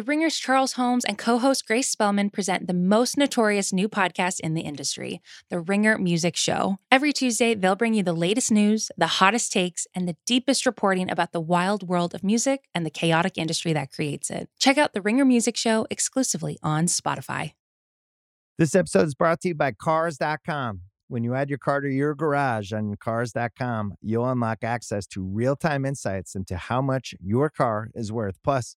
The Ringer's Charles Holmes and co host Grace Spellman present the most notorious new podcast in the industry, The Ringer Music Show. Every Tuesday, they'll bring you the latest news, the hottest takes, and the deepest reporting about the wild world of music and the chaotic industry that creates it. Check out The Ringer Music Show exclusively on Spotify. This episode is brought to you by Cars.com. When you add your car to your garage on Cars.com, you'll unlock access to real time insights into how much your car is worth. Plus,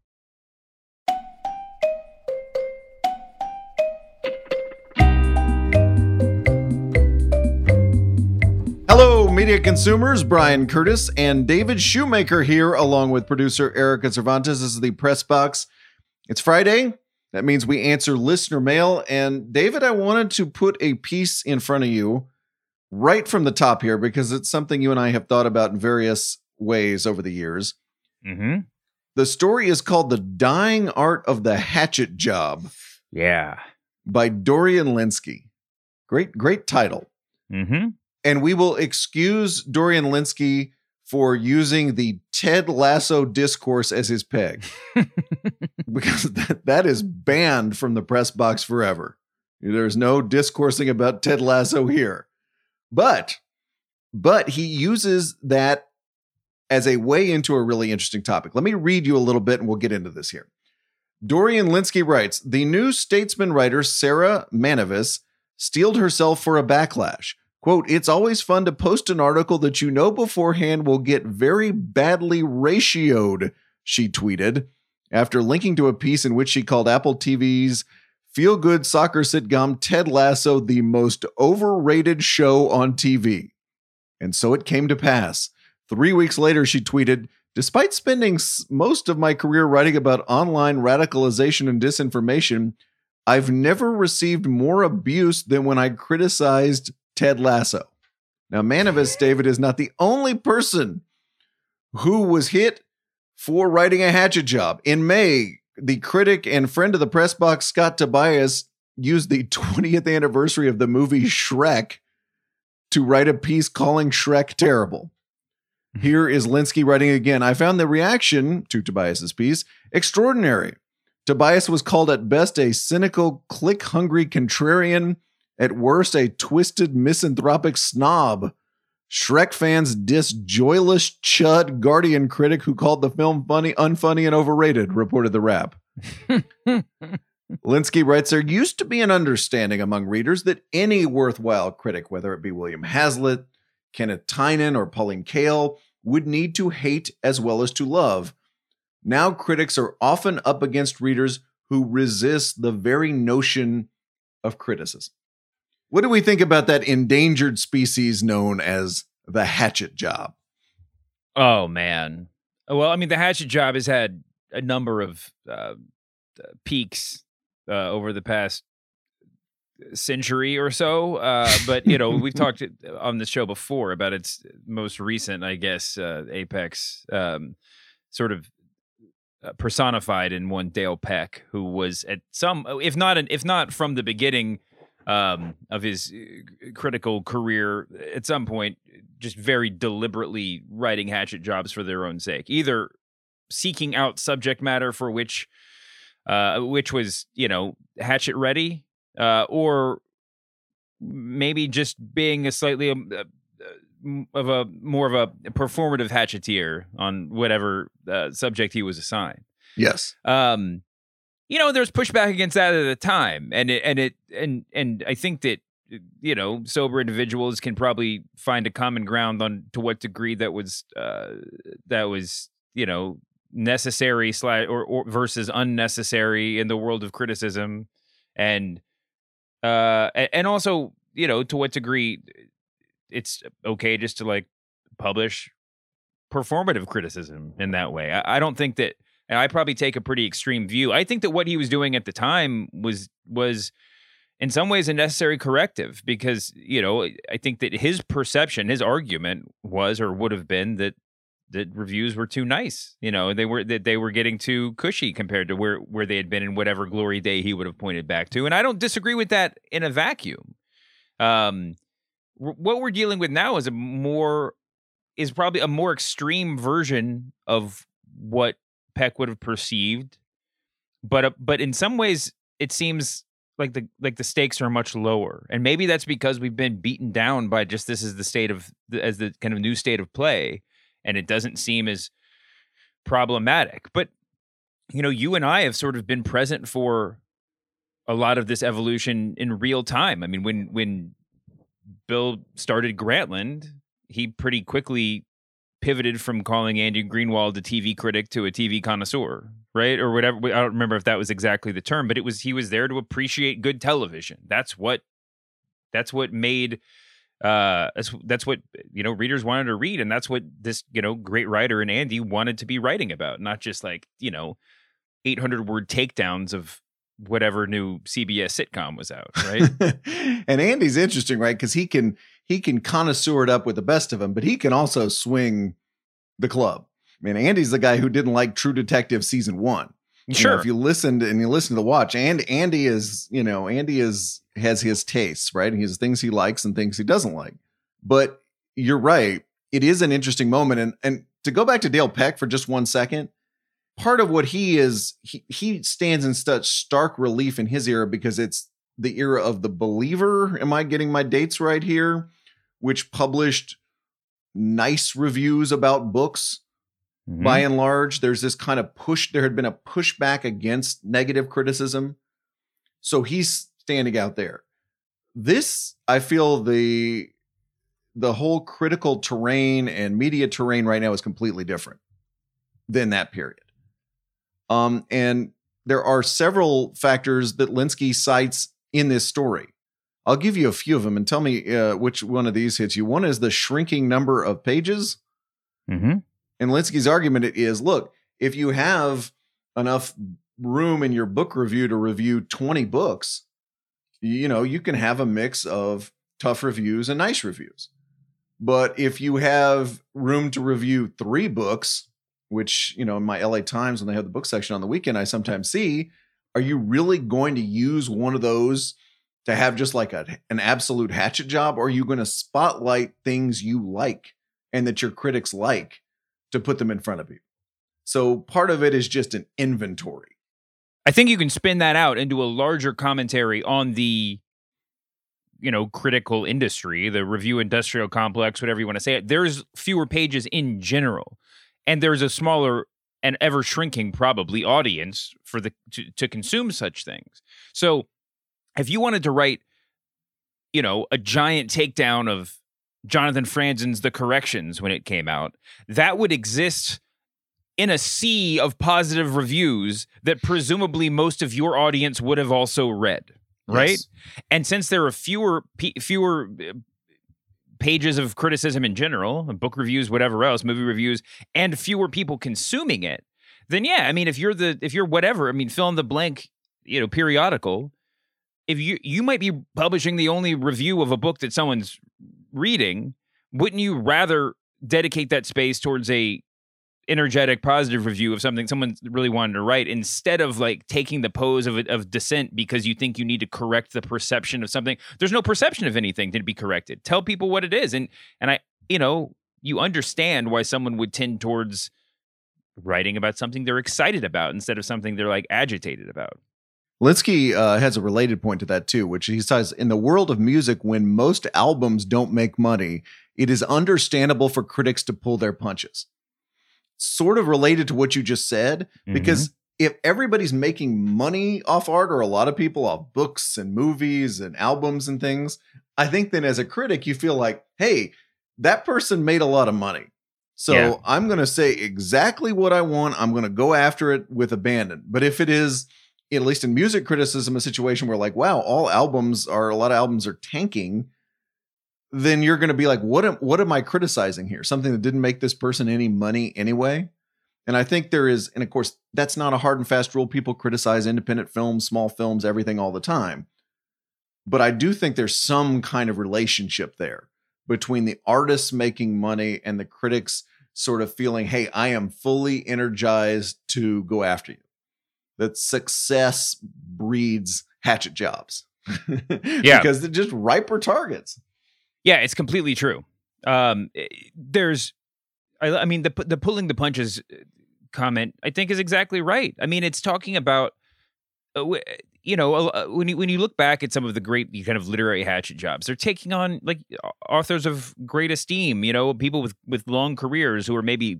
media consumers. Bryan Curtis and David Shoemaker here, along with producer Erika Cervantes. This is the press box. It's Friday. That means we answer listener mail. And David, I wanted to put a piece in front of you right from the top here because it's something you and I have thought about in various ways over the years. Mm-hmm. The story is called The Dying Art of the Hatchet Job Yeah. by Dorian Lynskey. Great, great title. Mm-hmm. And we will excuse Dorian Lynskey for using the Ted Lasso discourse as his peg because that, that is banned from the press box forever. There's no discoursing about Ted Lasso here. But but he uses that as a way into a really interesting topic. Let me read you a little bit and we'll get into this here. Dorian Lynskey writes, "The new statesman writer Sarah Manavis steeled herself for a backlash. Quote, it's always fun to post an article that you know beforehand will get very badly ratioed, she tweeted, after linking to a piece in which she called Apple TV's feel good soccer sitcom Ted Lasso the most overrated show on TV. And so it came to pass. Three weeks later, she tweeted, Despite spending most of my career writing about online radicalization and disinformation, I've never received more abuse than when I criticized Ted Lasso. Now, Manavis David is not the only person who was hit for writing a hatchet job. In May, the critic and friend of the press box, Scott Tobias, used the 20th anniversary of the movie Shrek to write a piece calling Shrek terrible. Hmm. Here is Lynskey writing again. I found the reaction to Tobias's piece extraordinary. Tobias was called at best a cynical, click hungry contrarian, at worst, a twisted, misanthropic snob. Shrek fans diss joyless chud Guardian critic who called the film funny, unfunny, and overrated, reported the rap. Lynskey writes There used to be an understanding among readers that any worthwhile critic, whether it be William Hazlitt, Kenneth Tynan, or Pauline Kael, would need to hate as well as to love. Now critics are often up against readers who resist the very notion of criticism. What do we think about that endangered species known as the hatchet job? Oh man. Well, I mean, the hatchet job has had a number of uh, peaks uh, over the past century or so. Uh, but you know, we've talked on the show before about its most recent, I guess, uh, apex, um, sort of uh, personified in one Dale Peck, who was at some, if not, an, if not from the beginning um, of his uh, critical career, at some point, just very deliberately writing hatchet jobs for their own sake, either seeking out subject matter for which, uh, which was you know hatchet ready, uh, or maybe just being a slightly um, uh, uh, of a more of a performative hatcheteer on whatever uh, subject he was assigned. Yes. Um, you know, there's pushback against that at the time, and it and it and and I think that you know sober individuals can probably find a common ground on to what degree that was uh, that was you know necessary slash or, or versus unnecessary in the world of criticism. And uh and also you know to what degree it's okay just to like publish performative criticism in that way. I, I don't think that and i probably take a pretty extreme view. I think that what he was doing at the time was was in some ways a necessary corrective because you know i think that his perception his argument was or would have been that that reviews were too nice. You know they were that they were getting too cushy compared to where where they had been in whatever glory day he would have pointed back to and i don't disagree with that in a vacuum. Um what we're dealing with now is a more is probably a more extreme version of what peck would have perceived but uh, but in some ways it seems like the like the stakes are much lower and maybe that's because we've been beaten down by just this is the state of as the kind of new state of play and it doesn't seem as problematic. But you know, you and I have sort of been present for a lot of this evolution in real time. I mean, when when Bill started Grantland, he pretty quickly pivoted from calling Andy Greenwald a TV critic to a TV connoisseur, right? Or whatever. I don't remember if that was exactly the term, but it was he was there to appreciate good television. That's what that's what made uh that's that's what you know readers wanted to read and that's what this you know great writer and andy wanted to be writing about not just like you know 800 word takedowns of whatever new cbs sitcom was out right and andy's interesting right because he can he can connoisseur it up with the best of them but he can also swing the club i mean andy's the guy who didn't like true detective season one you sure know, if you listened and you listen to the watch and andy is you know andy is has his tastes, right? He has things he likes and things he doesn't like. But you're right. It is an interesting moment. And and to go back to Dale Peck for just one second, part of what he is, he, he stands in such stark relief in his era because it's the era of the believer. Am I getting my dates right here? Which published nice reviews about books. Mm-hmm. By and large, there's this kind of push. There had been a pushback against negative criticism. So he's standing out there. This, I feel the the whole critical terrain and media terrain right now is completely different than that period. Um, and there are several factors that Lynskey cites in this story. I'll give you a few of them and tell me uh, which one of these hits you. One is the shrinking number of pages. Mm-hmm. And Lynskey's argument is look, if you have enough room in your book review to review 20 books, you know, you can have a mix of tough reviews and nice reviews. But if you have room to review three books, which, you know, in my LA Times, when they have the book section on the weekend, I sometimes see, are you really going to use one of those to have just like a, an absolute hatchet job? Or are you going to spotlight things you like and that your critics like to put them in front of you? So part of it is just an inventory. I think you can spin that out into a larger commentary on the you know critical industry, the review industrial complex, whatever you want to say. There's fewer pages in general, and there's a smaller and ever shrinking probably audience for the to, to consume such things. So, if you wanted to write, you know, a giant takedown of Jonathan Franzen's The Corrections when it came out, that would exist in a sea of positive reviews that presumably most of your audience would have also read, right? Yes. And since there are fewer fewer uh, pages of criticism in general, book reviews, whatever else, movie reviews, and fewer people consuming it, then yeah, I mean, if you're the if you're whatever, I mean, fill in the blank, you know, periodical. If you you might be publishing the only review of a book that someone's reading, wouldn't you rather dedicate that space towards a energetic positive review of something someone really wanted to write instead of like taking the pose of of dissent because you think you need to correct the perception of something? There's no perception of anything to be corrected. Tell people what it is. And and i you know you understand why someone would tend towards writing about something they're excited about instead of something they're like agitated about Lynskey uh, has a related point to that too, which he says in the world of music, when most albums don't make money, it is understandable for critics to pull their punches. Sort of related to what you just said, because if everybody's making money off art, or a lot of people off books and movies and albums and things, I think then as a critic, you feel like, hey, that person made a lot of money. So Yeah. I'm going to say exactly what I want. I'm going to go after it with abandon. But if it is, at least in music criticism, a situation where like, wow, all albums are a lot of albums are tanking, then you're going to be like, what am what am I criticizing here? Something that didn't make this person any money anyway. And I think there is, and of course, that's not a hard and fast rule. People criticize independent films, small films, everything all the time. But I do think there's some kind of relationship there between the artists making money and the critics sort of feeling, hey, I am fully energized to go after you. That success breeds hatchet jobs. Yeah. because they're just riper targets. Yeah, it's completely true. Um, eh, there's, I, I mean, the the pulling the punches uh, comment I think is exactly right. I mean, it's talking about, uh, you know, uh, when you when you look back at some of the great kind of literary hatchet jobs, they're taking on like authors of great esteem. You know, people with with long careers who are maybe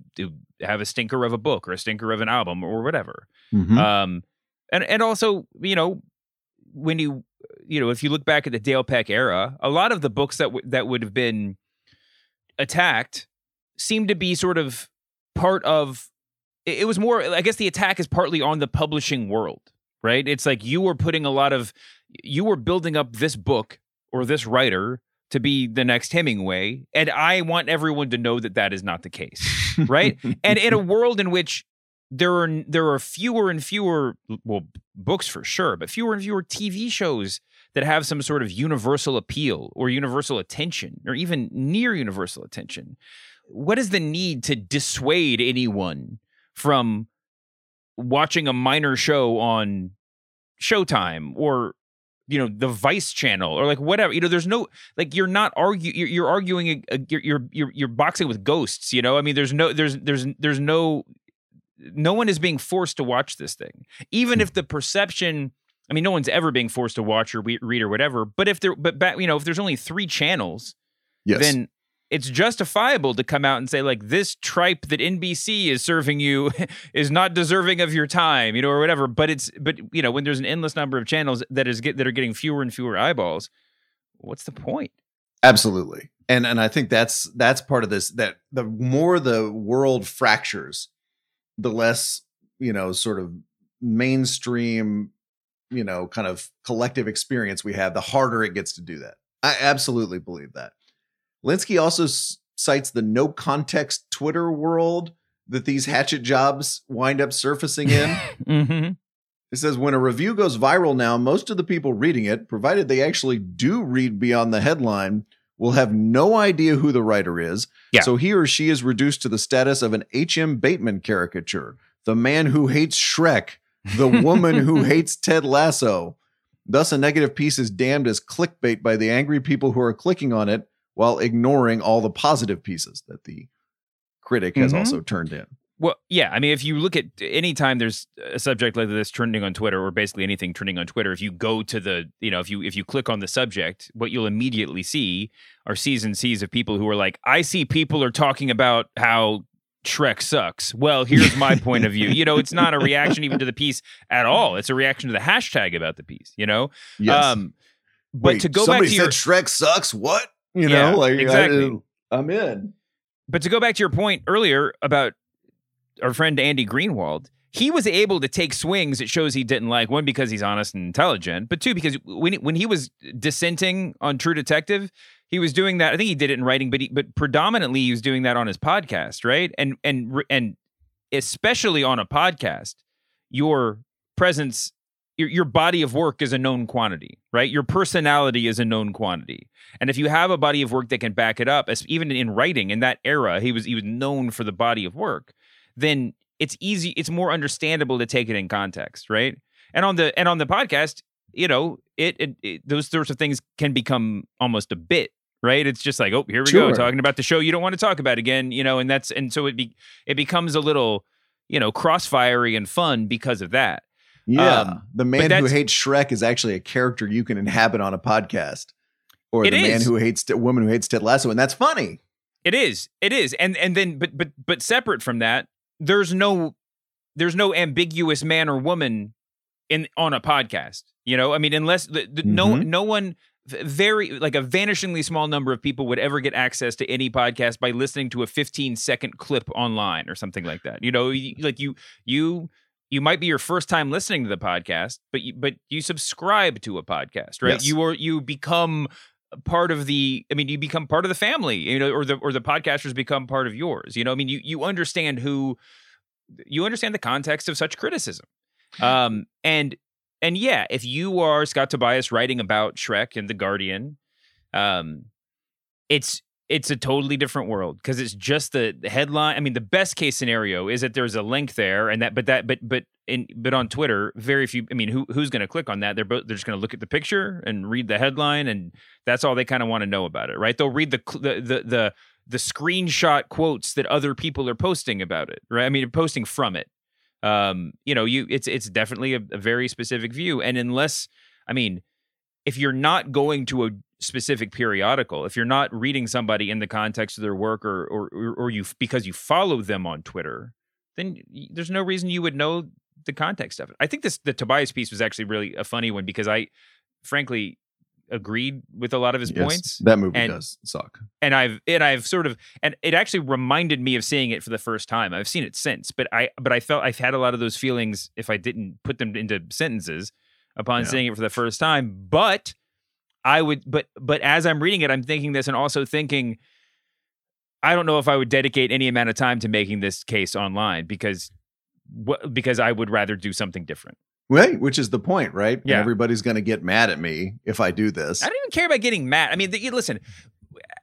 have a stinker of a book or a stinker of an album or whatever. Um, and and also, you know, when you you know, if you look back at the Dale Peck era, a lot of the books that w- that would have been attacked seem to be sort of part of. It, it was more. I guess the attack is partly on the publishing world, right? It's like you were putting a lot of, you were building up this book or this writer to be the next Hemingway, and I want everyone to know that that is not the case, right? and in a world in which there are there are fewer and fewer well books for sure but fewer and fewer tv shows that have some sort of universal appeal or universal attention or even near universal attention what is the need to dissuade anyone from watching a minor show on showtime or you know the vice channel or like whatever you know there's no like you're not argue you're, you're arguing uh, you're, you're you're you're boxing with ghosts you know? I mean there's no there's there's there's no no one is being forced to watch this thing. Even if the perception i mean no one's ever being forced to watch or re- read or whatever but if there but back you know if there's only three channels Yes. then it's justifiable to come out and say like this tripe that NBC is serving you is not deserving of your time, you know, or whatever. But it's but you know when there's an endless number of channels that is get that are getting fewer and fewer eyeballs, what's the point? Absolutely. And and I think that's that's part of this that the more the world fractures, the less, you know, sort of mainstream, you know, kind of collective experience we have, the harder it gets to do that. I absolutely believe that. Lynskey also s- cites the no context Twitter world that these hatchet jobs wind up surfacing in. Mm-hmm. It says when a review goes viral now, most of the people reading it, provided they actually do read beyond the headline, will have no idea who the writer is. Yeah. So he or she is reduced to the status of an H.M. Bateman caricature, the man who hates Shrek, the woman who hates Ted Lasso. Thus, a negative piece is damned as clickbait by the angry people who are clicking on it while ignoring all the positive pieces that the critic has Mhm. also turned in. Well, yeah. I mean, if you look at any time there's a subject like this trending on Twitter, or basically anything trending on Twitter, if you go to the, you know, if you if you click on the subject, what you'll immediately see are C's and C's of people who are like, I see people are talking about how Shrek sucks. Well, here's my point of view. You know, it's not a reaction even to the piece at all. It's a reaction to the hashtag about the piece. You know, Yes. um, but Wait, to go back to your Shrek sucks. What? You Yeah, know, like exactly. I'm in. But to go back to your point earlier about our friend Andy Greenwald, he was able to take swings It shows he didn't like. One because he's honest and intelligent, but two because when when he was dissenting on True Detective, he was doing that. I think he did it in writing, but he, but predominantly he was doing that on his podcast, right? And and and especially on a podcast, your presence. Your, your body of work is a known quantity, right? Your personality is a known quantity. And if you have a body of work that can back it up, as even in writing in that era, he was he was known for the body of work. Then it's easy, it's more understandable to take it in context, right? And on the and on the podcast, you know, it, it, it those sorts of things can become almost a bit, right? It's just like, oh, here we Sure. go, talking about the show you don't want to talk about again, you know, and that's and so it be it becomes a little, you know, crossfiery and fun because of that. Yeah, Um, the man who hates Shrek is actually a character you can inhabit on a podcast, or the man who hates a woman who hates Ted Lasso, and that's funny. It is. It is. And and then but but but separate from that, there's no there's no ambiguous man or woman in on a podcast. You know, I mean, unless the, the, no Mhm. no one very like a vanishingly small number of people would ever get access to any podcast by listening to a 15 second clip online or something like that. You know, like you you you might be your first time listening to the podcast, but you, but you subscribe to a podcast, right? Yes. You are you become part of the i mean you become part of the family you know or the or the podcasters become part of yours you know i mean you you understand who you understand the context of such criticism um and and yeah if you are scott tobias writing about shrek and the guardian um it's it's a totally different world because it's just the, headline i mean the best case scenario is that there's a link there and that but that but but in but on twitter very few i mean who who's going to click on that? They're both they're just going to look at the picture and read the headline and that's all they kind of want to know about it right? They'll read the the the the, the screenshot quotes that other people are posting about it right? I mean posting from it. Um you know you it's it's definitely a, a very specific view and unless i mean if you're not going to a specific periodical if you're not reading somebody in the context of their work or or or, you because you follow them on twitter then there's no reason you would know the context of it i think this the tobias piece was actually really a funny one because i frankly agreed with a lot of his Yes, points that movie And- does suck. and I've and I've sort of and it actually reminded me of seeing it for the first time. I've seen it since, but I but I felt I've had a lot of those feelings if I didn't put them into sentences upon Yeah. seeing it for the first time. But I would but but as I'm reading it, I'm thinking this and also thinking I don't know if I would dedicate any amount of time to making this case online because what because I would rather do something different. Right, which is the point, right? Yeah. everybody's going to get mad at me if I do this. I don't even care about getting mad. I mean, the, listen,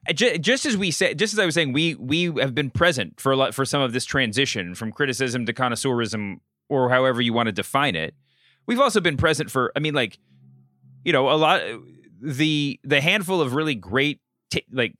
uh, ju- just as we said, just as I was saying, we we have been present for a lot for some of this transition from criticism to connoisseurism, or however you want to define it. We've also been present for. I mean, like, you know, a lot uh, the the handful of really great ta- like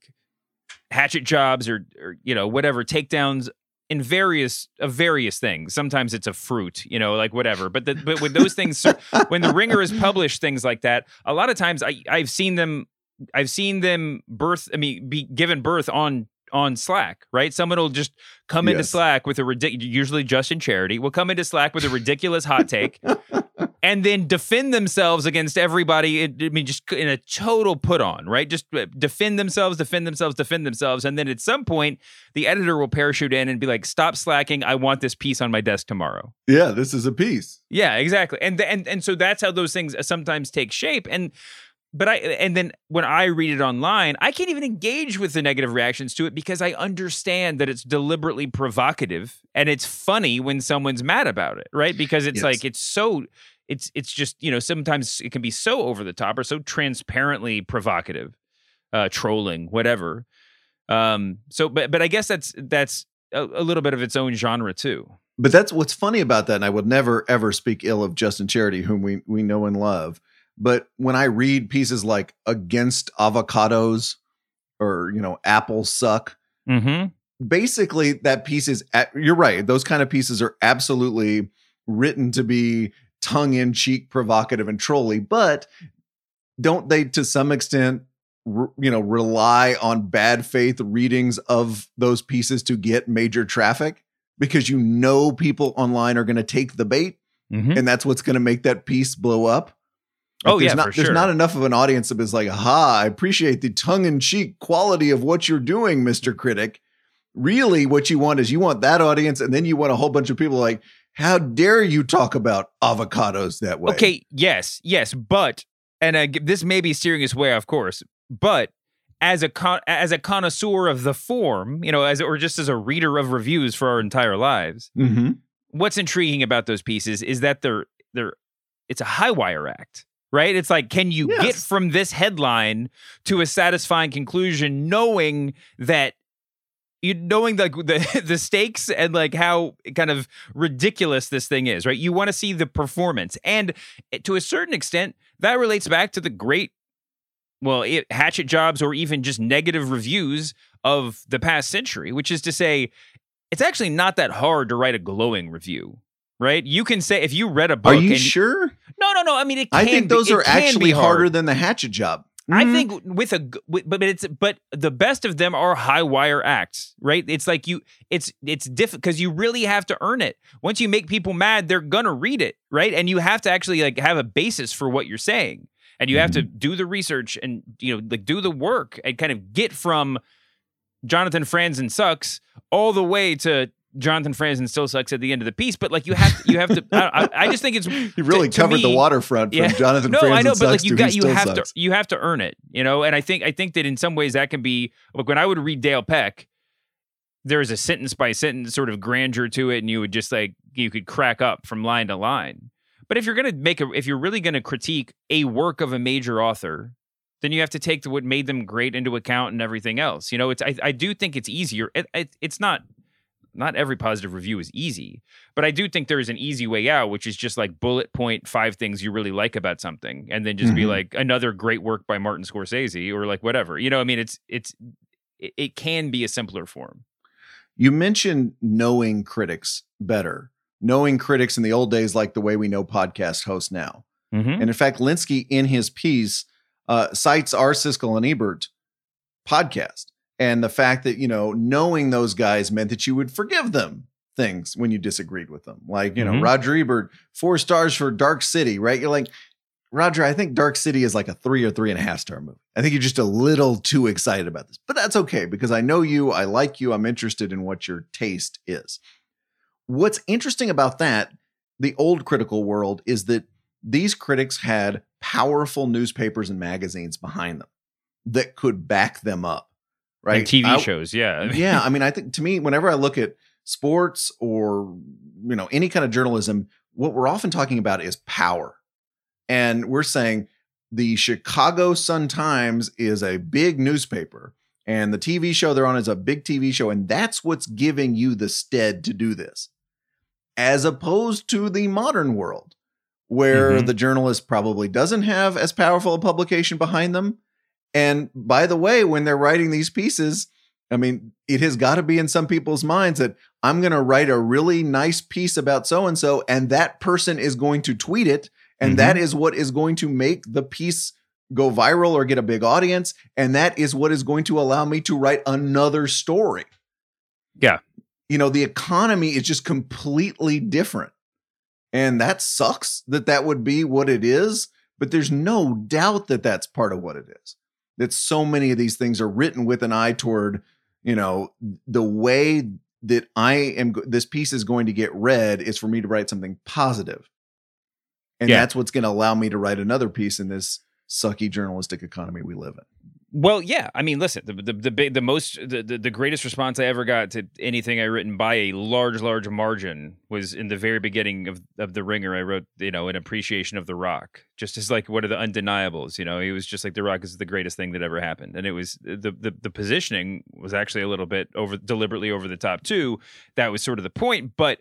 hatchet jobs or or you know whatever takedowns in various of various things. Sometimes it's a fruit, you know, like whatever. But the, but when those things, when the Ringer has published things like that, a lot of times I I've seen them, I've seen them birth. I mean, be given birth on on Slack, right? Someone will just come into Slack with a ridiculous, usually Justin Charity, will come into Slack with a ridiculous hot take. And then defend themselves against everybody. I mean, just in a total put on, right? Just uh, defend themselves, defend themselves, defend themselves. And then at some point, the editor will parachute in and be like, "Stop slacking! I want this piece on my desk tomorrow." yeah, this is a piece. Yeah, exactly. And and and so that's how those things sometimes take shape. And but I and then when I read it online, I can't even engage with the negative reactions to it because I understand that it's deliberately provocative and it's funny when someone's mad about it, right? Because it's Yes. like it's so it's it's just, you know, sometimes it can be so over the top or so transparently provocative, uh trolling, whatever. Um so but but I guess that's that's a, a little bit of its own genre too. But that's what's funny about that. And I would never ever speak ill of Justin Charity, whom we we know and love. But when I read pieces like against avocados or you know apples suck, mm-hmm. basically that piece is at, you're right. Those kind of pieces are absolutely written to be tongue in cheek, provocative, and trolly. But don't they, to some extent, re- you know, rely on bad faith readings of those pieces to get major traffic because you know people online are going to take the bait, Mhm. and that's what's going to make that piece blow up. Oh, there's yeah, not, there's not enough of an audience that is like, "Aha! I appreciate the tongue-in-cheek quality of what you're doing, Mister Critic." Really, what you want is you want that audience, and then you want a whole bunch of people like, "How dare you talk about avocados that way?" Okay, yes, yes, but and uh, this may be steering us way off course, but as a con- as a connoisseur of the form, you know, as or just as a reader of reviews for our entire lives, hmm what's intriguing about those pieces is that they're they're it's a high wire act. Right? It's like, can you get from this headline to a satisfying conclusion, knowing that you knowing like the the stakes and like how kind of ridiculous this thing is, right? You want to see the performance, and eh, to a certain extent, that relates back to the great, well, it, hatchet jobs or even just negative reviews of the past century, which is to say, it's actually not that hard to write a glowing review, right? You can say if you read a book. Are you and- sure? No, no, no. I mean, it. I think those it are actually hard. harder than the hatchet job. I Mhm. think with a but but it's but the best of them are high wire acts, right? It's like you it's it's difficult because you really have to earn it. Once you make people mad, they're gonna read it, right? And you have to actually like have a basis for what you're saying, and you have to do the research and you know like do the work and kind of get from Jonathan Franzen sucks all the way to Jonathan Franzen still sucks at the end of the piece. But like you have to, you have to. I, I just think it's You really to covered the me- waterfront from Yeah. Jonathan no, Franzen I know, but like you to got you have sucks. to you have to earn it, you know. And I think I think that in some ways that can be like when I would read Dale Peck, there's a sentence by sentence sort of grandeur to it, and you would just like you could crack up from line to line. But if you're gonna make a if you're really gonna critique a work of a major author, then you have to take the, what made them great into account and everything else. You know, it's I, I do think it's easier. It, it, it's not not every positive review is easy, but I do think there is an easy way out, which is just like bullet point five things you really like about something, and then just be Mhm. like another great work by Martin Scorsese or like whatever. You know, I mean, it's it's it, it can be a simpler form. You mentioned knowing critics better, knowing critics in the old days, like the way we know podcast hosts now. Mm-hmm. And in fact, Lynskey in his piece uh, cites our Siskel and Ebert podcast and the fact that, you know, knowing those guys meant that you would forgive them things when you disagreed with them. Like, you know, Mhm. Roger Ebert, four stars for Dark City, right? You're like, Roger, I think Dark City is like a three or three and a half star movie. I think you're just a little too excited about this, but that's okay because I know you, I like you, I'm interested in what your taste is. What's interesting about that, the old critical world, is that these critics had powerful newspapers and magazines behind them that could back them up, right? And TV I- shows, yeah, yeah, I mean, I think to me, whenever I look at sports or you know any kind of journalism, what we're often talking about is power, and we're saying the Chicago Sun Times is a big newspaper, and the TV show they're on is a big TV show, and that's what's giving you the stead to do this, as opposed to the modern world where Mhm. the journalist probably doesn't have as powerful a publication behind them. And by the way, when they're writing these pieces, I mean, it has got to be in some people's minds that I'm going to write a really nice piece about so and so, and that person is going to tweet it. And Mhm. that is what is going to make the piece go viral or get a big audience. And that is what is going to allow me to write another story. Yeah. You know, the economy is just completely different. And that sucks that that would be what it is. But there's no doubt that that's part of what it is. That so many of these things are written with an eye toward, you know, the way that I am, this piece is going to get read is for me to write something positive. And Yeah. that's what's going to allow me to write another piece in this sucky journalistic economy we live in. Well, yeah. I mean, listen, the the the, big, the most the, the the greatest response I ever got to anything I written by a large large margin was in the very beginning of of the Ringer. I wrote, you know, an appreciation of The Rock, just as like one of the undeniables. You know, he was just like The Rock is the greatest thing that ever happened, and it was uh, the the the positioning was actually a little bit over deliberately over the top too. That was sort of the point, but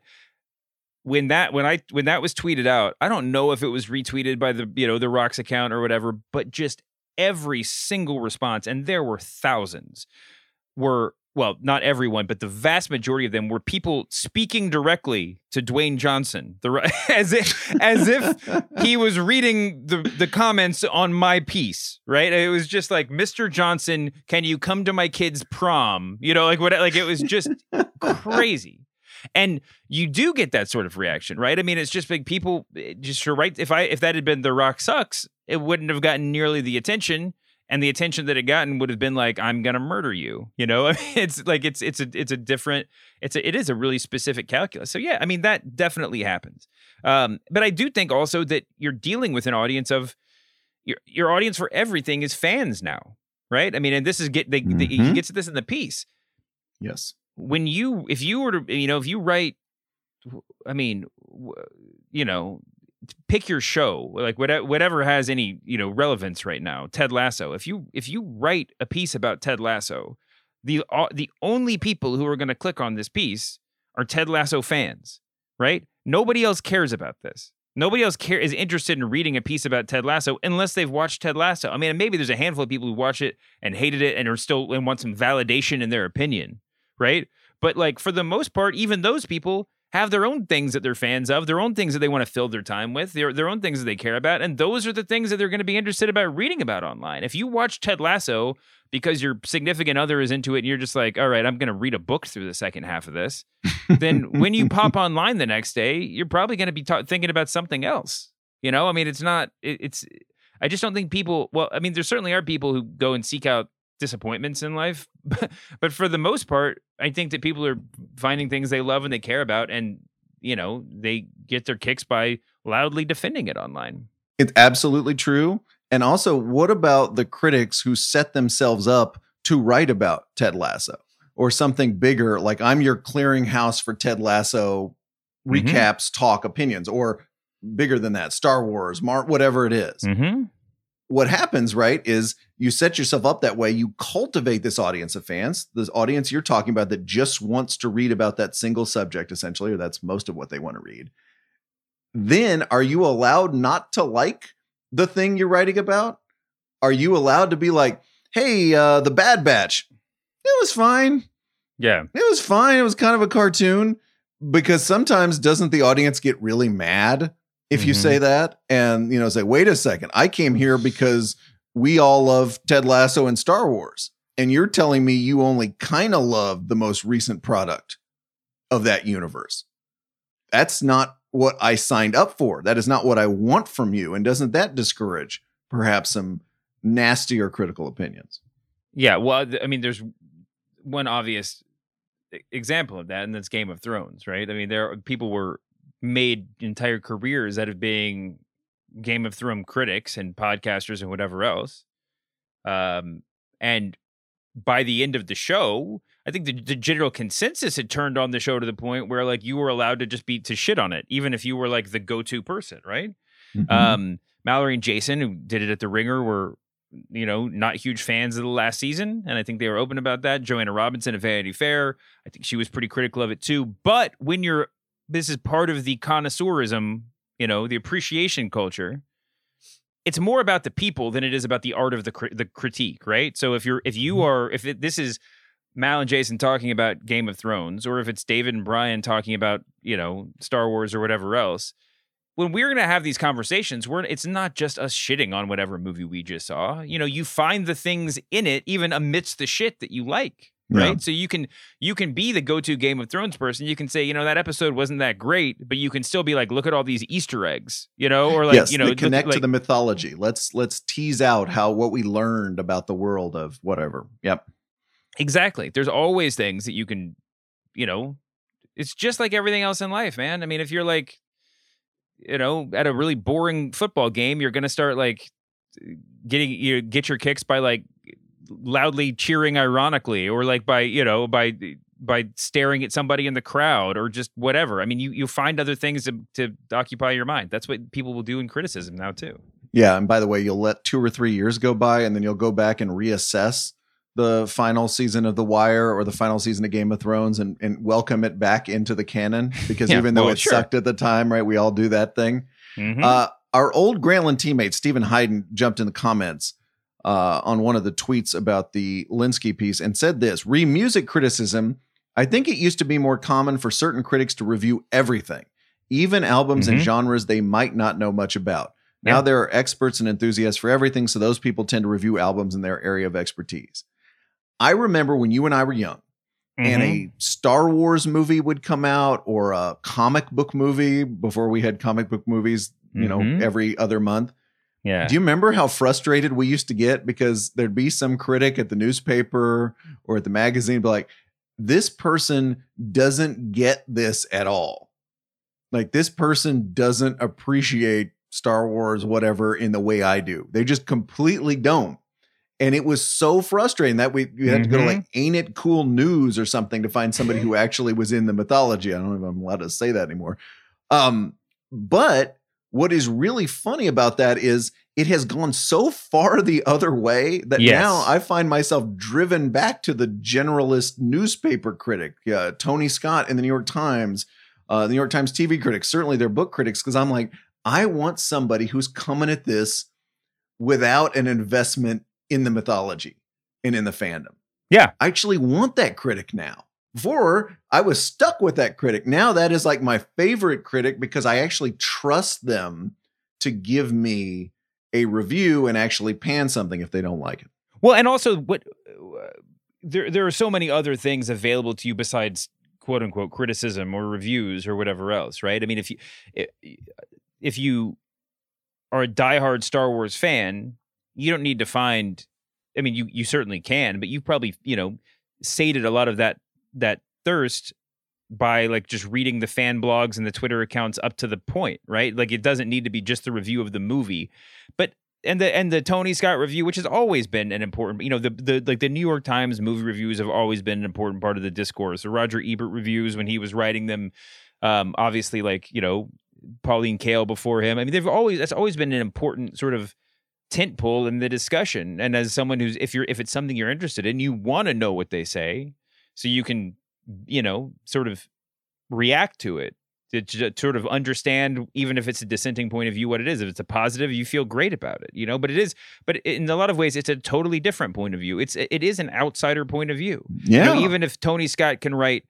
when that when I when that was tweeted out, I don't know if it was retweeted by the you know the Rock's account or whatever, but just every single response, and there were thousands, were well, not everyone, but the vast majority of them were people speaking directly to Dwayne Johnson, the as if as if he was reading the the comments on my piece, right? It was just like, Mr. Johnson, can you come to my kid's prom? You know, like what? Like it was just crazy. And you do get that sort of reaction, right? I mean, it's just like people eh, just sure right. If I if that had been The Rock sucks, it wouldn't have gotten nearly the attention. And the attention that it gotten would have been like, I'm gonna murder you. You know, I mean, it's like it's it's a it's a different it's a it is a really specific calculus. So yeah, I mean that definitely happens. Um, but I do think also that you're dealing with an audience of your your audience for everything is fans now, right? I mean, and this is get they, they, he Mhm. gets this in the piece yes. When you if you were to you know if you write i mean you know pick your show like whatever whatever has any you know relevance right now ted lasso if you if you write a piece about ted lasso the the only people who are going to click on this piece are ted lasso fans right? Nobody else cares about this. Nobody else care is interested in reading a piece about ted lasso unless they've watched ted lasso. I mean maybe there's a handful of people who watch it and hated it and are still and want some validation in their opinion right? But like for the most part, even those people, have their own things that they're fans of, their own things that they want to fill their time with, their their own things that they care about, and those are the things that they're going to be interested about reading about online. If you watch Ted Lasso because your significant other is into it and you're just like, "All right, I'm going to read a book through the second half of this." then when you pop online the next day, you're probably going to be ta- thinking about something else. You know, I mean, it's not it, it's I just don't think people, well, I mean, there certainly are people who go and seek out disappointments in life, but for the most part, I think that people are finding things they love and they care about, and you know, they get their kicks by loudly defending it online. It's absolutely true. And also, what about the critics who set themselves up to write about Ted Lasso or something bigger, like I'm your clearinghouse for Ted Lasso Mm-hmm. recaps, talk, opinions, or bigger than that, Star Wars, Mar, whatever it is. Mm-hmm. What happens, right, is you set yourself up that way. You cultivate this audience of fans, this audience you're talking about that just wants to read about that single subject, essentially, or that's most of what they want to read. Then are you allowed not to like the thing you're writing about? Are you allowed to be like, hey, uh, the Bad Batch, it was fine. Yeah. It was fine. It was kind of a cartoon because sometimes doesn't the audience get really mad if you Mhm. say that and you know say wait a second I came here because we all love Ted Lasso and Star Wars and you're telling me you only kind of love the most recent product of that universe. That's not what I signed up for. That is not what I want from you and doesn't that discourage perhaps some nasty or critical opinions? Yeah. Well, I mean, there's one obvious example of that, and that's Game of Thrones, right? I mean, there are people were made entire careers out of being Game of Thrones critics and podcasters and whatever else. Um, and by the end of the show, I think the, the general consensus had turned on the show to the point where like you were allowed to just be to shit on it, even if you were like the go-to person, right? Mm-hmm. Um, Mallory and Jason, who did it at the Ringer, were you know not huge fans of the last season, and I think they were open about that. Joanna Robinson of Vanity Fair, I think she was pretty critical of it too. But when you're this is part of the connoisseurism, you know, the appreciation culture. It's more about the people than it is about the art of the cri- the critique, right? So if you're if you mm-hmm. are if it, this is Mal and Jason talking about Game of Thrones, or if it's David and Bryan talking about you know Star Wars or whatever else, when we're gonna have these conversations, we're it's not just us shitting on whatever movie we just saw. You know, you find the things in it even amidst the shit that you like, Yeah. right? So you can you can be the go-to Game of Thrones person. You can say, you know, that episode wasn't that great, but you can still be like, look at all these Easter eggs, you know, or like yes, you know, they look- connect to like- the mythology. Let's let's tease out how what we learned about the world of whatever. Yep. Exactly. There's always things that you can, you know, it's just like everything else in life, man. I mean, if you're like, you know, at a really boring football game, you're gonna start like getting you get your kicks by like loudly cheering ironically or like by you know by by staring at somebody in the crowd or just whatever i mean you you find other things to, to occupy your mind that's what people will do in criticism now too Yeah, and by the way, you'll let two or three years go by, and then you'll go back and reassess the final season of The Wire or the final season of Game of Thrones, and, and welcome it back into the canon because Yeah, even though well, it sure. sucked at the time, right? We all do that thing. Mhm. Uh, our old Grantland teammate Steven Hyden jumped in the comments uh, on one of the tweets about the Lynskey piece and said this: "Re music criticism. I think it used to be more common for certain critics to review everything, even albums and Mhm. genres they might not know much about. Now Yeah. there are experts and enthusiasts for everything, so those people tend to review albums in their area of expertise." I remember when you and I were young and Mhm. a Star Wars movie would come out or a comic book movie before we had comic book movies, you know, Mhm. every other month. Yeah Do you remember how frustrated we used to get because there'd be some critic at the newspaper or at the magazine be like, this person doesn't get this at all. Like this person doesn't appreciate Star Wars, whatever, in the way I do. They just completely don't. And it was so frustrating that we you had to go to like Ain't It Cool News or something to find somebody who actually was in the mythology. I don't know if I'm allowed to say that anymore. Um, but what is really funny about that is it has gone so far the other way that Yes. now I find myself driven back to the generalist newspaper critic, uh, Tony Scott in the New York Times, uh, the New York Times TV critics, certainly their book critics, because I'm like, I want somebody who's coming at this without an investment in the mythology and in the fandom. Yeah. I actually want that critic now before I was stuck with that critic. Now that is like my favorite critic because I actually trust them to give me a review and actually pan something if they don't like it. Well, and also what uh, there there are so many other things available to you besides quote unquote criticism or reviews or whatever else, right? I mean, if you if you are a diehard Star Wars fan, you don't need to find. I mean, you you certainly can, but you've probably you know sated a lot of that that thirst by like just reading the fan blogs and the Twitter accounts up to the point, right? Like it doesn't need to be just the review of the movie, but and the and the Tony Scott review, which has always been an important, you know, the the like the New York Times movie reviews have always been an important part of the discourse. The Roger Ebert reviews when he was writing them, um, obviously, like you know, Pauline Kael before him. I mean, they've always that's always been an important sort of tent pole in the discussion. And as someone who's if you're if it's something you're interested in, you want to know what they say, so you can, you know, sort of react to it to, to, sort of understand even if it's a dissenting point of view what it is. If it's a positive you feel great about it you know but it is but in a lot of ways it's a totally different point of view. It's it is an outsider point of view. Yeah you know, even if tony scott can write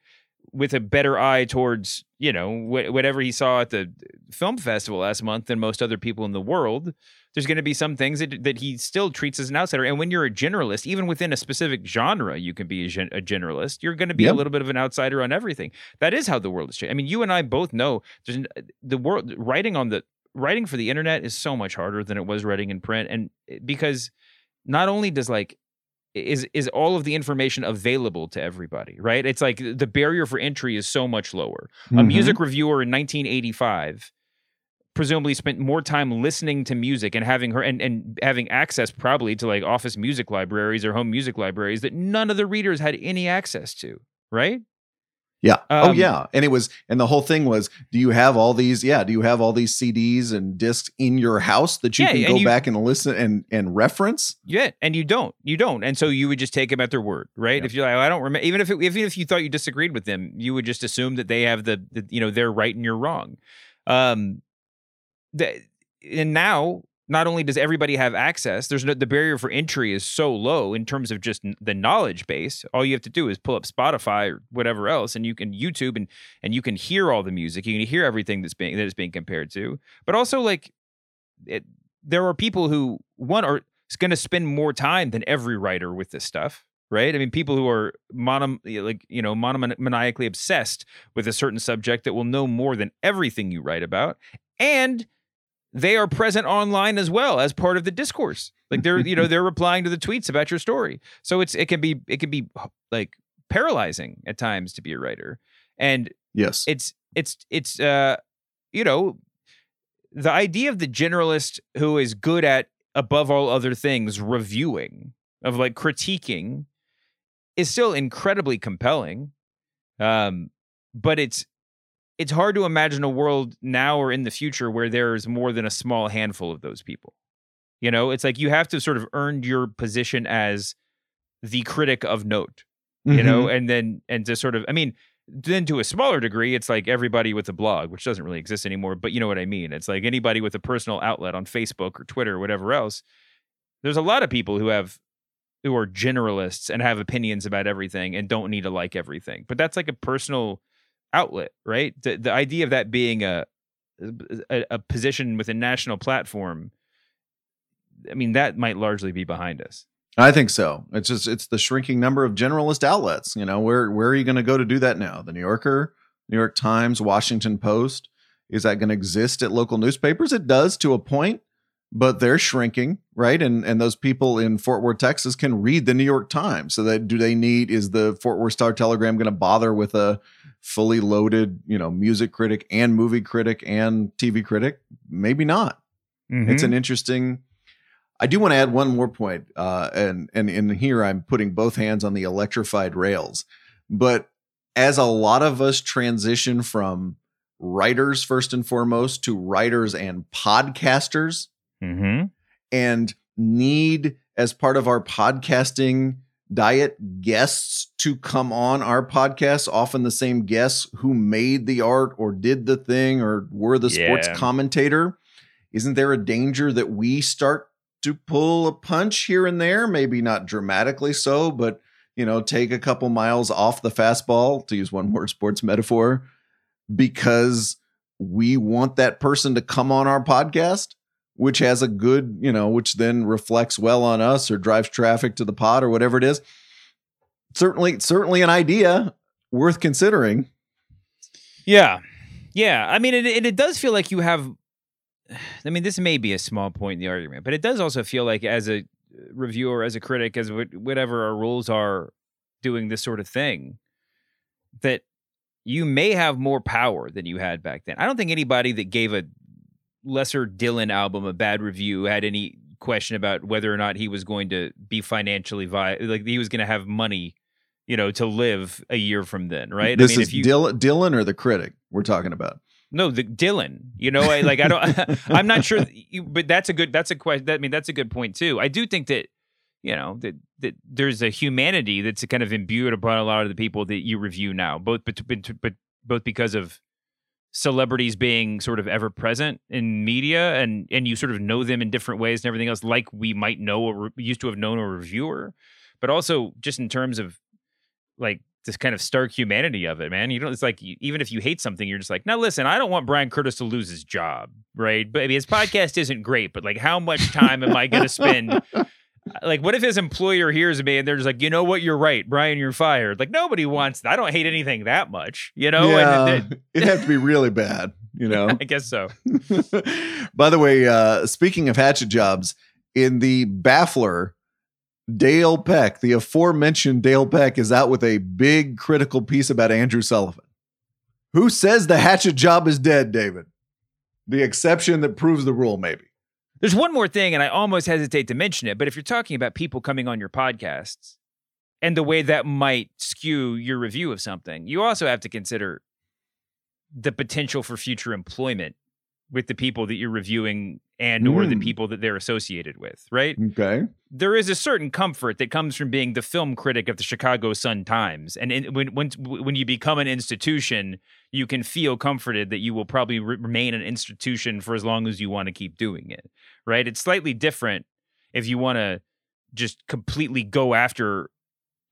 with a better eye towards you know wh- whatever he saw at the film festival last month than most other people in the world there's going to be some things that, that he still treats as an outsider. And when you're a generalist even within a specific genre you can be a, gen- a generalist you're going to be yep. a little bit of an outsider on everything. That is how the world is changing i mean you and i both know there's the world writing on the writing for the internet is so much harder than it was writing in print. And eh, because not only does like is is all of the information available to everybody right? It's like the barrier for entry is so much lower. Mm-hmm. a music reviewer in 1985 presumably spent more time listening to music and having her and, and having access probably to like office music libraries or home music libraries that none of the readers had any access to right yeah. Oh, um, oh, yeah. And it was, and the whole thing was, do you have all these? Yeah. Do you have all these CDs and discs in your house that you yeah, can go you, back and listen and and reference? Yeah. And you don't. You don't. And so you would just take them at their word, right? Yeah. If you're like, I don't remember, even if it, even if you thought you disagreed with them, you would just assume that they have the, the you know, they're right and you're wrong. Um, the, and now not only does everybody have access, there's no, the barrier for entry is so low in terms of just the knowledge base. All you have to do is pull up Spotify or whatever else, and you can YouTube and and you can hear all the music. You can hear everything that's being that is being compared to. But also, like, it, there are people who one are going to spend more time than every writer with this stuff. Right. I mean, people who are mono, like, you know, monomaniacally obsessed with a certain subject that will know more than everything you write about. And they are present online as well as part of the discourse. Like they're, you know, they're replying to the tweets about your story. So it's it can be it can be like paralyzing at times to be a writer. And yes, it's it's it's uh you know the idea of the generalist who is good at above all other things reviewing of like critiquing is still incredibly compelling. Um but it's it's hard to imagine a world now or in the future where there's more than a small handful of those people. You know, it's like you have to sort of earn your position as the critic of note, you mm-hmm. know, and then, and to sort of, I mean, then to a smaller degree, it's like everybody with a blog, which doesn't really exist anymore, but you know what I mean? It's like anybody with a personal outlet on Facebook or Twitter or whatever else. There's a lot of people who have who are generalists and have opinions about everything and don't need to like everything. But that's like a personal outlet, right? The the idea of that being a a, a position with a national platform, I mean, that might largely be behind us. I think so. It's just it's the shrinking number of generalist outlets. You know, where where are you going to go to do that now? The New Yorker, New York Times, Washington Post. Is that going to exist at local newspapers? It does to a point, but they're shrinking, right? And and those people in Fort Worth, Texas, can read the New York Times. So that do they need? Is the Fort Worth Star Telegram going to bother with a fully loaded, you know, music critic and movie critic and TV critic? Maybe not. Mm-hmm. It's an interesting. I do want to add one more point, uh, and and in here I'm putting both hands on the electrified rails. But as a lot of us transition from writers first and foremost to writers and podcasters, mm-hmm. and need as part of our podcasting diet guests to come on our podcast, often the same guests who made the art or did the thing or were the yeah. sports commentator. Isn't there a danger that we start to pull a punch here and there? Maybe not dramatically so, but you know, take a couple miles off the fastball, to use one more sports metaphor, because we want that person to come on our podcast, which has a good, you know, which then reflects well on us or drives traffic to the pod or whatever it is. Certainly, certainly an idea worth considering. Yeah. Yeah. I mean, it, it, it does feel like you have. I mean, this may be a small point in the argument, but it does also feel like, as a uh, reviewer, as a critic, as whatever our rules are doing this sort of thing, that you may have more power than you had back then. I don't think anybody that gave a lesser Dylan album a bad review had any question about whether or not he was going to be financially viable, like he was going to have money you know, to live a year from then, right? This I mean, is if you, Dylan, Dylan or the critic we're talking about. No, the Dylan. You know, I like I don't. I'm not sure, you, but that's a good. That's a question. I mean, that's a good point too. I do think that you know that that there's a humanity that's kind of imbued upon a lot of the people that you review now, both but but both because of celebrities being sort of ever present in media and and you sort of know them in different ways and everything else like we might know or used to have known a reviewer but also just in terms of like this kind of stark humanity of it, man. You don't. It's like even if you hate something, you're just like, now listen, I don't want Bryan Curtis to lose his job, right? But I mean, his podcast isn't great, but like, how much time am I going to spend? Like, what if his employer hears me and they're just like, you know what, you're right, Bryan, you're fired. Like, nobody wants. I don't hate anything that much, you know. Yeah, and it'd have to be really bad, you know. I guess so. By the way, uh, speaking of hatchet jobs, in the Baffler Dale Peck, the aforementioned Dale Peck, is out with a big critical piece about Andrew Sullivan. Who says the hatchet job is dead, David? The exception that proves the rule, maybe. There's one more thing, and I almost hesitate to mention it, but if you're talking about people coming on your podcasts and the way that might skew your review of something, you also have to consider the potential for future employment with the people that you're reviewing and or the hmm. people that they're associated with, right? Okay. There is a certain comfort that comes from being the film critic of the Chicago Sun Times, and in, when when when you become an institution, you can feel comforted that you will probably re- remain an institution for as long as you want to keep doing it, right? It's slightly different if you want to just completely go after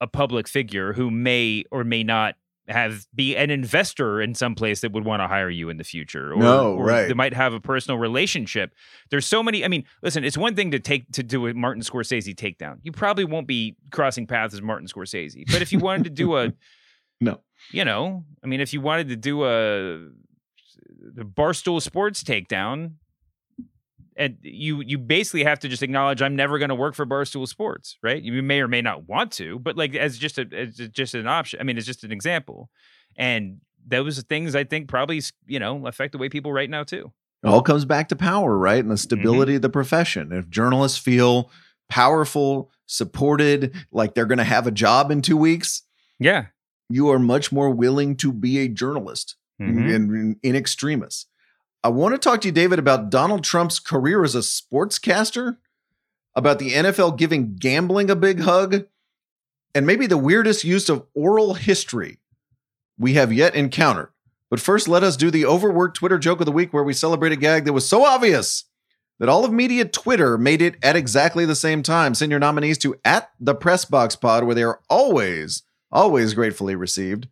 a public figure who may or may not have be an investor in some place that would want to hire you in the future or, no, or right. they might have a personal relationship. There's so many i mean listen it's one thing to take to do a martin scorsese takedown. You probably won't be crossing paths as martin scorsese but if you wanted to do a no. You know i mean if you wanted to do a the barstool sports takedown and you you basically have to just acknowledge I'm never going to work for Barstool Sports, right? You may or may not want to, but like as just a as just an option. I mean, it's just an example, and those things I think probably you know affect the way people write now too. It all comes back to power, right, and the stability mm-hmm. of the profession. If journalists feel powerful, supported, like they're going to have a job in two weeks, yeah, you are much more willing to be a journalist mm-hmm. in, in, in extremis. I want to talk to you, David, about Donald Trump's career as a sportscaster, about the NFL giving gambling a big hug, and maybe the weirdest use of oral history we have yet encountered. But first, let us do the overworked Twitter joke of the week where we celebrate a gag that was so obvious that all of media Twitter made it at exactly the same time. Send your nominees to at the Press Box Pod, where they are always, always gratefully received.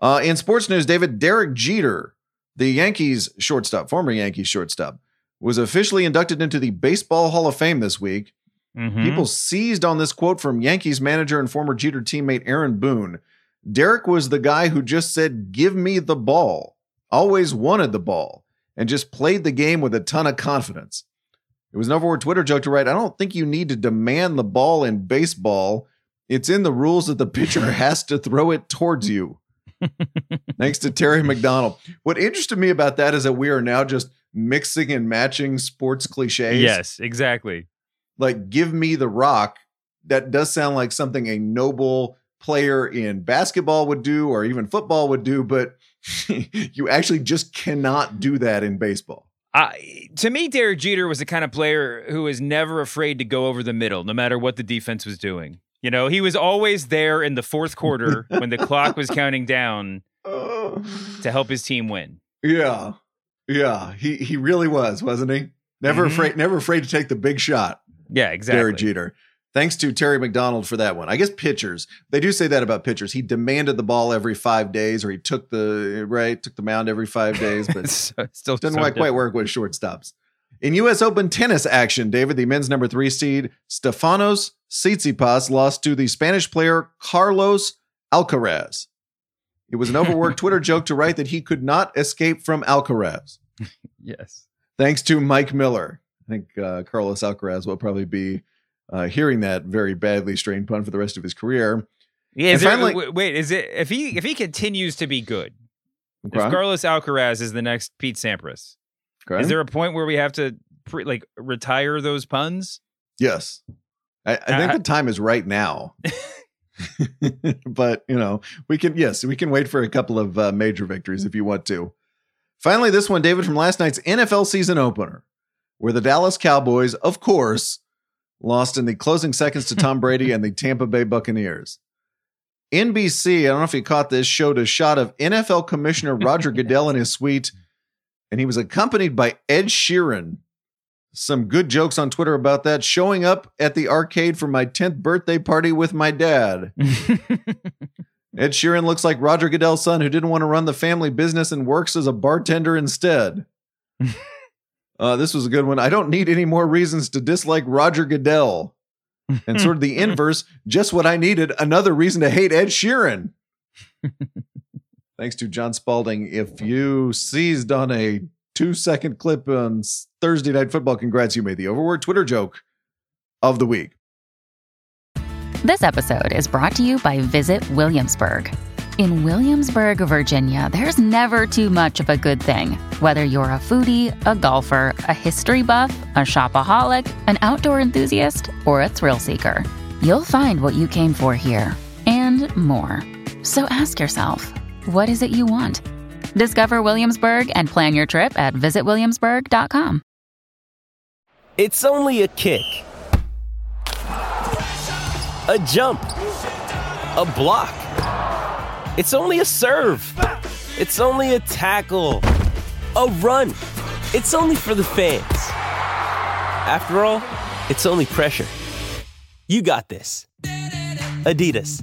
Uh, in sports news, David Derek Jeter the Yankees shortstop, former Yankees shortstop, was officially inducted into the Baseball Hall of Fame this week. Mm-hmm. People seized on this quote from Yankees manager and former Jeter teammate Aaron Boone. Derek was the guy who just said, Give me the ball, always wanted the ball, and just played the game with a ton of confidence. It was an overword Twitter joke to write, I don't think you need to demand the ball in baseball. It's in the rules that the pitcher has to throw it towards you. Thanks to Terry McDonald. What interested me about that is that we are now just mixing and matching sports cliches. Yes, exactly. Like, give me the rock. That does sound like something a noble player in basketball would do or even football would do, but you actually just cannot do that in baseball. Uh, to me, Derek Jeter was the kind of player who was never afraid to go over the middle, no matter what the defense was doing. You know, he was always there in the fourth quarter when the clock was counting down to help his team win. Yeah. Yeah. He he really was, wasn't he? Never mm-hmm. afraid never afraid to take the big shot. Yeah, exactly. Derek Jeter. Thanks to Terry McDonald for that one. I guess pitchers. They do say that about pitchers. He demanded the ball every five days, or he took the right, took the mound every five days, but So- still doesn't so quite, different. work with shortstops. In U.S. Open tennis action, David, the men's number three seed Stefanos Tsitsipas lost to the Spanish player Carlos Alcaraz. It was an overworked Twitter joke to write that he could not escape from Alcaraz. Yes. Thanks to Mike Miller. I think uh, Carlos Alcaraz will probably be uh, hearing that very badly strained pun for the rest of his career. Yeah. Is there, finally- w- wait, is it if he if he continues to be good? Okay. If Carlos Alcaraz is the next Pete Sampras, Okay. is there a point where we have to pre, like retire those puns? Yes. I, I think Uh, the time is right now. but, you know, we can, yes, we can wait for a couple of uh, major victories if you want to. Finally, this one, David, from last night's NFL season opener, where the Dallas Cowboys, of course, lost in the closing seconds to Tom Brady and the Tampa Bay Buccaneers. NBC, I don't know if you caught this, showed a shot of NFL Commissioner Roger Goodell in his suite, and he was accompanied by Ed Sheeran some good jokes on Twitter about that. Showing up at the arcade for my 10th birthday party with my dad. Ed Sheeran looks like Roger Goodell's son who didn't want to run the family business and works as a bartender instead. uh, this was a good one. I don't need any more reasons to dislike Roger Goodell. And sort of the inverse, just what I needed another reason to hate Ed Sheeran. Thanks to John Spalding. If you seized on a two second clip on Thursday Night Football, congrats, you made the overword Twitter joke of the week. This episode is brought to you by Visit Williamsburg. In Williamsburg, Virginia, there's never too much of a good thing. Whether you're a foodie, a golfer, a history buff, a shopaholic, an outdoor enthusiast, or a thrill seeker, you'll find what you came for here and more. So ask yourself, what is it you want? Discover Williamsburg and plan your trip at visitwilliamsburg.com. It's only a kick, a jump, a block. It's only a serve. It's only a tackle, a run. It's only for the fans. After all, it's only pressure. You got this. Adidas.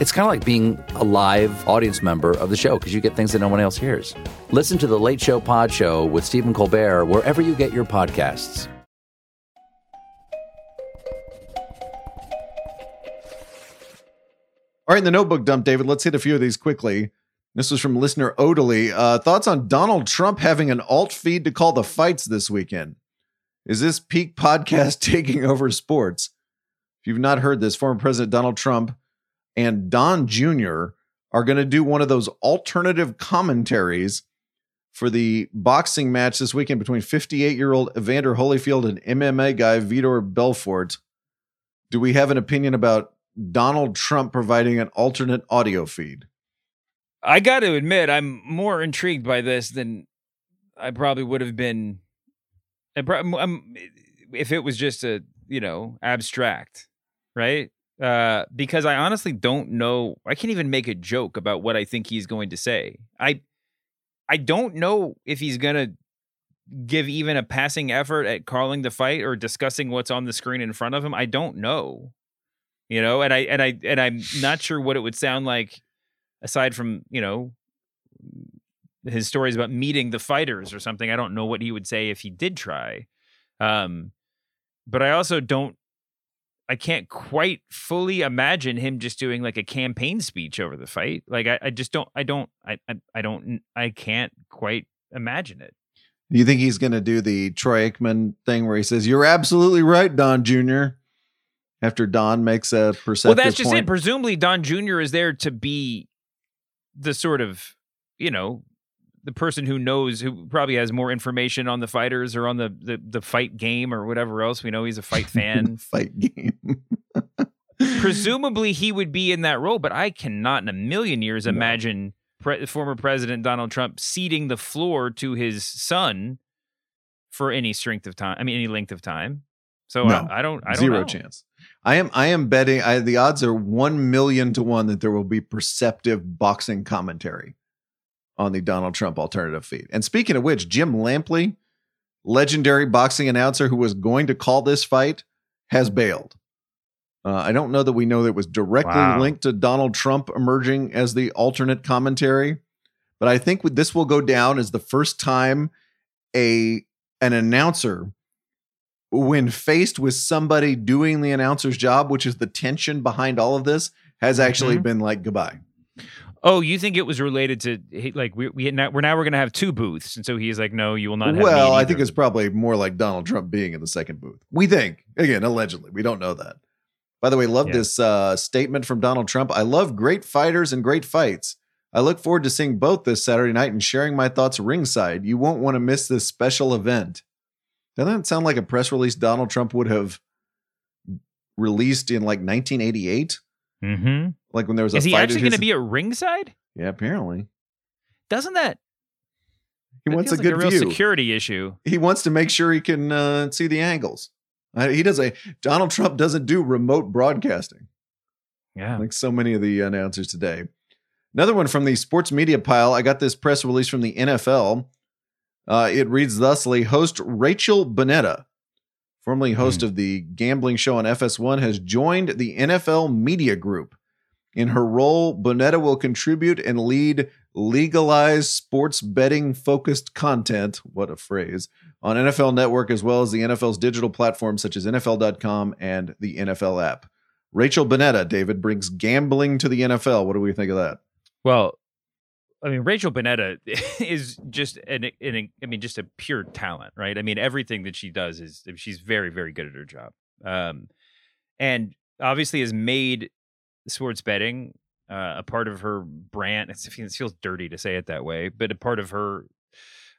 It's kind of like being a live audience member of the show because you get things that no one else hears. Listen to The Late Show Pod Show with Stephen Colbert wherever you get your podcasts. All right, in the notebook dump, David, let's hit a few of these quickly. This was from listener Odaly. Uh, thoughts on Donald Trump having an alt feed to call the fights this weekend? Is this peak podcast taking over sports? If you've not heard this, former President Donald Trump and Don Jr. are going to do one of those alternative commentaries for the boxing match this weekend between 58 year old Evander Holyfield and MMA guy Vitor Belfort. Do we have an opinion about Donald Trump providing an alternate audio feed? I got to admit, I'm more intrigued by this than I probably would have been. I I'm, um, if it was just a you know abstract, right? Uh, because I honestly don't know. I can't even make a joke about what I think he's going to say. I I don't know if he's gonna give even a passing effort at calling the fight or discussing what's on the screen in front of him. I don't know. You know, and I and I and I'm not sure what it would sound like aside from, you know, his stories about meeting the fighters or something. I don't know what he would say if he did try. Um but I also don't I can't quite fully imagine him just doing like a campaign speech over the fight. Like I, I just don't I don't I, I I don't I can't quite imagine it. Do you think he's going to do the Troy Aikman thing where he says, "You're absolutely right, Don Jr." After Don makes a perceptive well, that's just point? it. Presumably, Don Jr. is there to be the sort of, you know, the person who knows, who probably has more information on the fighters or on the the, the fight game or whatever else. We know he's a fight fan. fight game. presumably he would be in that role, but I cannot in a million years No. imagine pre- former President Donald Trump ceding the floor to his son for any strength of time. I mean, any length of time. So No. I, I don't. I don't Zero know. chance. I am I am betting I, the odds are 1 million to 1 that there will be perceptive boxing commentary on the Donald Trump alternative feed. And speaking of which, Jim Lampley, legendary boxing announcer who was going to call this fight, has bailed. Uh, I don't know that we know that it was directly Wow. linked to Donald Trump emerging as the alternate commentary, but I think this will go down as the first time a an announcer when faced with somebody doing the announcer's job, which is the tension behind all of this, has actually Mhm. been like goodbye. Oh, you think it was related to like we we now, we're now we're gonna have two booths, and so he's like, no, you will not. Have Well, I think it's probably more like Donald Trump being in the second booth. We think again, allegedly, we don't know that. By the way, love Yeah. this uh, statement from Donald Trump. I love great fighters and great fights. I look forward to seeing both this Saturday night and sharing my thoughts ringside. You won't want to miss this special event. Doesn't that sound like a press release Donald Trump would have released in like 1988? Mhm. Like when there was a Is he actually going to be at ringside? Yeah, apparently. Doesn't that? He that wants a feels good a real view. security issue. he wants to make sure he can uh, see the angles. Uh, he does a Donald Trump doesn't do remote broadcasting Yeah. like so many of the announcers today. Another one from the sports media pile. I got this press release from the NFL. Uh, it reads thusly: Host Rachel Bonnetta, formerly host of the gambling show on FS1, has joined the NFL Media Group. In her role, Bonnetta will contribute and lead legalized sports betting focused content. What a phrase on NFL Network as well as the NFL's digital platforms such as NFL.com and the NFL app. Rachel Bonnetta, David, brings gambling to the NFL. What do we think of that? Well, I mean, Rachel Bonnetta is just an, an, I mean, just a pure talent, right? I mean, everything that she does is she's very, very good at her job, um, and obviously has made sports betting uh, a part of her brand. It feels dirty to say it that way, but a part of her,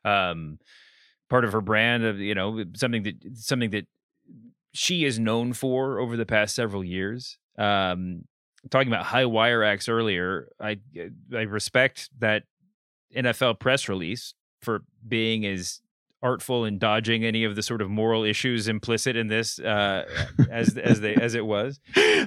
um, part of her brand of you know something that something that she is known for over the past several years. Um, talking about high wire acts earlier, I I respect that NFL press release for being as artful in dodging any of the sort of moral issues implicit in this uh, as as they as it was.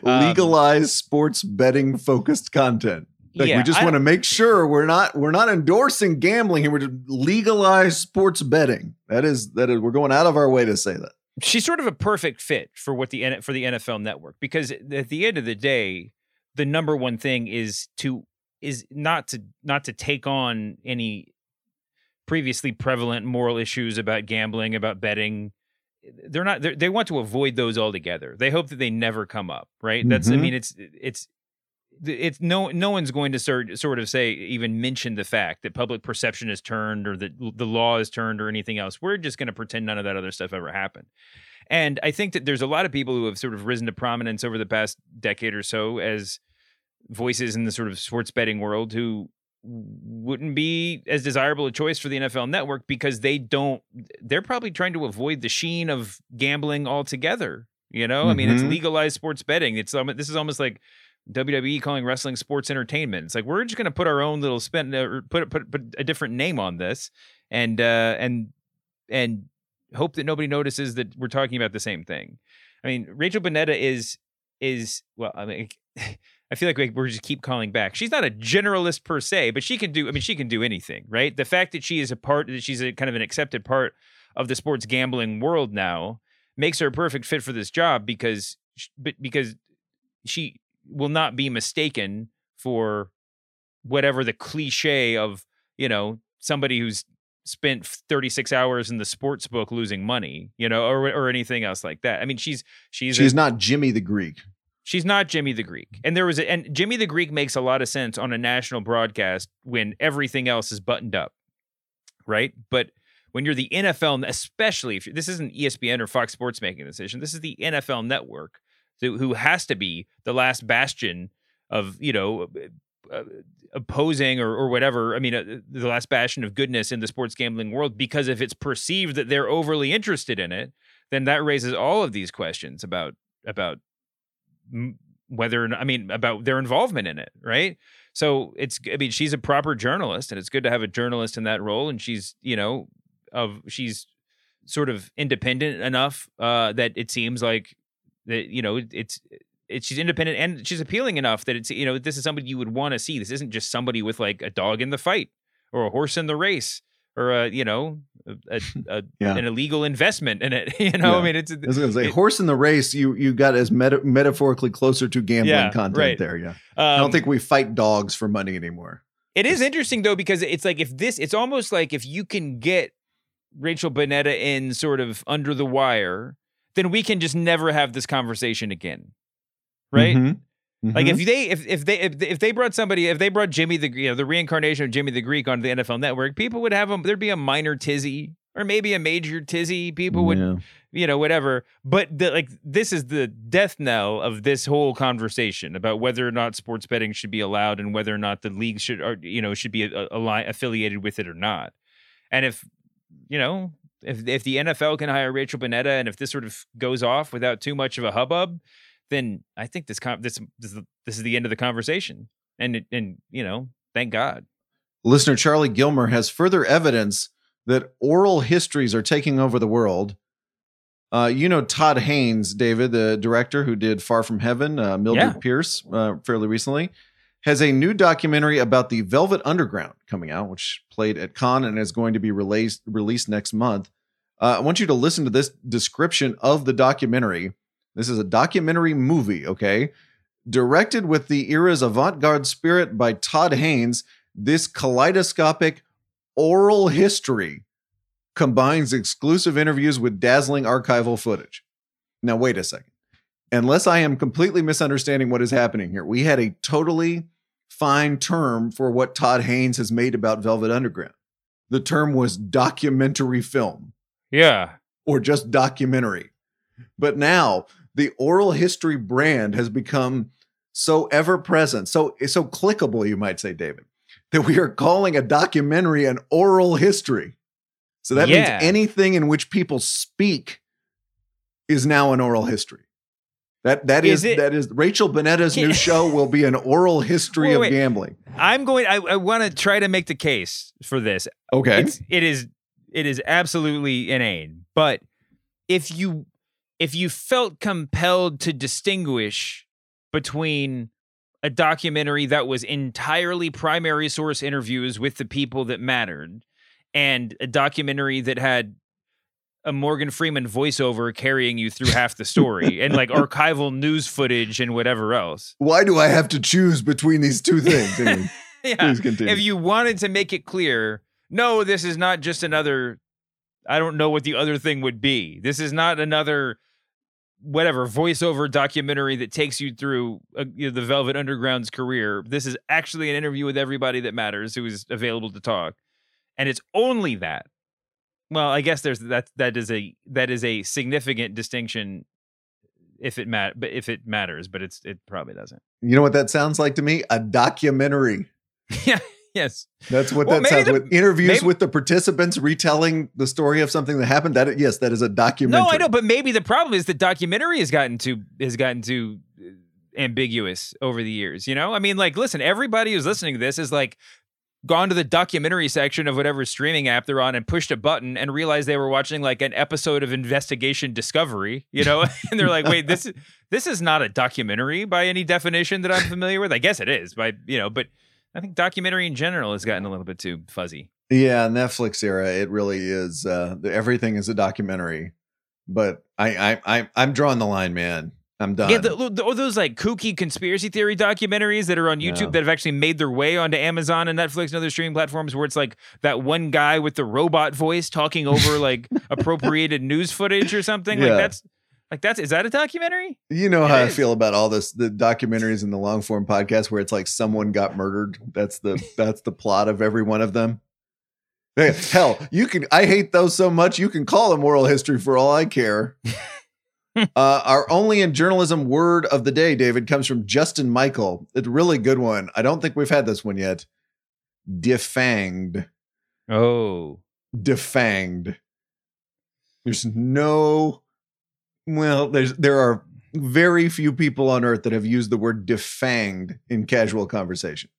Legalized sports betting focused content. Like yeah, we just want to make sure we're not we're not endorsing gambling here. We're just legalized sports betting. That is that is we're going out of our way to say that. she's sort of a perfect fit for what the for the NFL network because at the end of the day the number one thing is to is not to not to take on any previously prevalent moral issues about gambling about betting they're not they're, they want to avoid those altogether they hope that they never come up right that's i Mhm. mean it's it's it's no no one's going to sort sort of say even mention the fact that public perception has turned or that the law has turned or anything else. We're just going to pretend none of that other stuff ever happened. And I think that there's a lot of people who have sort of risen to prominence over the past decade or so as voices in the sort of sports betting world who wouldn't be as desirable a choice for the NFL network because they don't they're probably trying to avoid the sheen of gambling altogether. You know, I mean, it's Mhm. legalized sports betting. It's um, this is almost like WWE calling wrestling sports entertainment. It's like we're just going to put our own little spin, uh, or put put put a different name on this, and uh, and and hope that nobody notices that we're talking about the same thing. I mean, Rachel Bonnetta is is well, I mean. I feel like we- we're just keep calling back. She's not a generalist per se, but she can do. I mean, she can do anything, right? The fact that she is a part, that she's a kind of an accepted part of the sports gambling world now, makes her a perfect fit for this job because, but because she will not be mistaken for whatever the cliche of you know somebody who's spent 36 hours in the sports book losing money you know or or anything else like that i mean she's she's She's a, not Jimmy the Greek. She's not jimmy the greek. And there was a, and jimmy the greek makes a lot of sense on a national broadcast when everything else is buttoned up right? But when you're the nfl especially if this isn't espn or fox sports making a decision. This is the nfl network who who has to be the last bastion of you know uh, opposing or, or whatever i mean uh, the last bastion of goodness in the sports gambling world because if it's perceived that they're overly interested in it then that raises all of these questions about about whether I mean about their involvement in it, right? So it's I mean she's a proper journalist, and it's good to have a journalist in that role, and she's you know of she's sort of independent enough uh, that it seems like that you know it's it's she's independent and she's appealing enough that it's you know this is somebody you would want to see. This isn't just somebody with like a dog in the fight or a horse in the race or a you know a, a, Yeah. an illegal investment in it. You know, Yeah. I mean it's I was going to say, it- horse in the race. You you got as meta- metaphorically closer to gambling Yeah, content right. there. Yeah, I don't um, think we fight dogs for money anymore. It is interesting though because it's like if this, it's almost like if you can get Rachel Bonnetta in sort of under the wire, then we can just never have this conversation again, right? Mhm. Like if they if if they if, if they brought somebody if they brought Jimmy the you know the reincarnation of Jimmy the Greek onto the NFL Network, people would have them. There'd be a minor tizzy or maybe a major tizzy. People would Yeah. you know whatever. But the, like this is the death knell of this whole conversation about whether or not sports betting should be allowed and whether or not the league should or you know should be a, a, li- affiliated with it or not. And if you know if if the NFL can hire Rachel Bonnetta and if this sort of goes off without too much of a hubbub, then I think this con- this this is, the, this is the end of the conversation. And it- and you know, thank God. Listener Charlie Gilmer has further evidence that oral histories are taking over the world. Uh, you know Todd Haynes, David, the director who did Far From Heaven, uh, Mildred Yeah. Pierce, uh, fairly recently, has a new documentary about the Velvet Underground coming out, which played at Cannes and is going to be released released next month. Uh, I want you to listen to this description of the documentary. This is a documentary movie, okay? Directed with the era's avant garde spirit by Todd Haynes, this kaleidoscopic oral history combines exclusive interviews with dazzling archival footage. Now, wait a second. Unless I am completely misunderstanding what is happening here, we had a totally fine term for what Todd Haynes has made about Velvet Underground. The term was documentary film Yeah. or just documentary. But now the oral history brand has become so ever present, so so clickable, you might say, David, that we are calling a documentary an oral history. So that Yeah. means anything in which people speak is now an oral history. That that Is is, it- that is Rachel Bonnetta's new show will be an oral history Wait, of wait. gambling. I'm going I, I want to try to make the case for this. Okay. It's it is it is absolutely inane. But if you if you felt compelled to distinguish between a documentary that was entirely primary source interviews with the people that mattered and a documentary that had a Morgan Freeman voiceover carrying you through half the story and like archival news footage and whatever else. Why do I have to choose between these two things? Anyway, Yeah. Please continue. If you wanted to make it clear, no, this is not just another. I don't know what the other thing would be. This is not another whatever voiceover documentary that takes you through uh, you know, the Velvet Underground's career. This is actually an interview with everybody that matters who is available to talk, and it's only that. Well, I guess there's that. That is a that is a significant distinction. If it mat, but if it matters, but it's it probably doesn't. you know what that sounds like to me? A documentary. yeah. Yes. That's what Well, that sounds the- with interviews maybe- with the participants retelling the story of something that happened. That yes, that is a documentary. No, I know, but maybe the problem is the documentary has gotten too has gotten too uh, ambiguous over the years. You know, I mean, like, listen, everybody who's listening to this is like gone to the documentary section of whatever streaming app they're on and pushed a button and realized they were watching like an episode of Investigation Discovery. You know, and they're like, wait, this is this is not a documentary by any definition that I'm familiar with. I guess it is, by you know, but I think documentary in general has gotten a little bit too fuzzy. Yeah, Netflix era, it really is. Uh, everything is a documentary. But I, I, I, I'm drawing the line, man. I'm done. Yeah, the, the, or those like kooky conspiracy theory documentaries that are on YouTube Yeah. that have actually made their way onto Amazon and Netflix and other streaming platforms, where it's like that one guy with the robot voice talking over like appropriated news footage or something. Yeah. Like that's like that's is that a documentary? you know It how I feel about all this, the documentaries and the long form podcast where it's like someone got murdered. That's the that's the plot of every one of them. Hell, you can. I hate those so much. You can call them oral history for all I care. uh, our only in journalism word of the day, David, comes from Justin Michael. It's a really good one. I don't think we've had this one yet. Defanged. Oh, Defanged. There's no. Well, there's there are very few people on earth that have used the word defanged in casual conversation.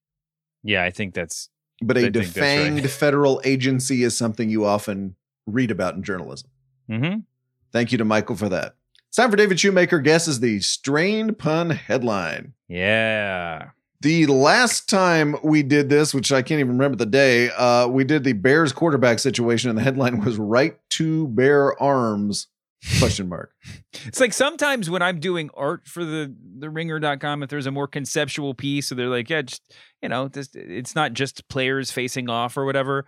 Yeah, I think that's But I a think that's right. defanged federal agency is something you often read about in journalism. hmm Thank you to Michael for that. It's time for David Shoemaker guesses the strained pun headline. Yeah. The last time we did this, which I can't even remember the day, uh, we did the Bears quarterback situation, and the headline was "Right to Bear Arms?" Question mark. It's like sometimes when I'm doing art for the the ringer.com, if there's a more conceptual piece, so they're like, yeah, just you know, this, it's not just players facing off or whatever.